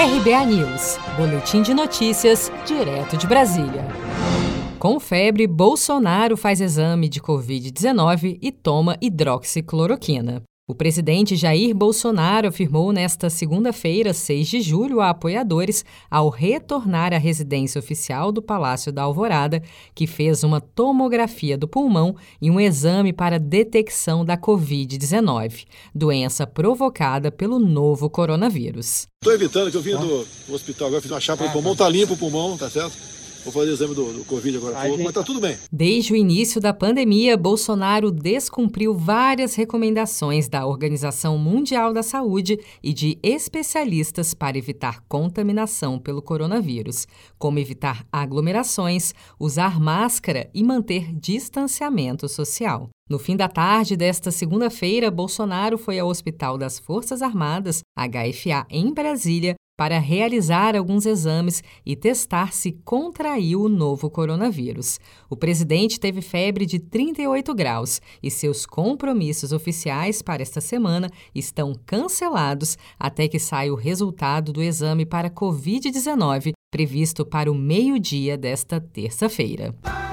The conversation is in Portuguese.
RBA News, Boletim de Notícias, direto de Brasília. Com febre, Bolsonaro faz exame de Covid-19 e toma hidroxicloroquina. O presidente Jair Bolsonaro afirmou nesta segunda-feira, 6 de julho, a apoiadores, ao retornar à residência oficial do Palácio da Alvorada, que fez uma tomografia do pulmão e um exame para detecção da Covid-19, doença provocada pelo novo coronavírus. Estou evitando que eu vim do hospital agora, fiz uma chapa no pulmão, tá limpo o pulmão, tá certo? Vou fazer o exame do, do Covid agora, pouco, mas tá tudo bem. Desde o início da pandemia, Bolsonaro descumpriu várias recomendações da Organização Mundial da Saúde e de especialistas para evitar contaminação pelo coronavírus, como evitar aglomerações, usar máscara e manter distanciamento social. No fim da tarde desta segunda-feira, Bolsonaro foi ao Hospital das Forças Armadas, HFA, em Brasília, para realizar alguns exames e testar se contraiu o novo coronavírus. O presidente teve febre de 38 graus e seus compromissos oficiais para esta semana estão cancelados até que saia o resultado do exame para Covid-19, previsto para o meio-dia desta terça-feira.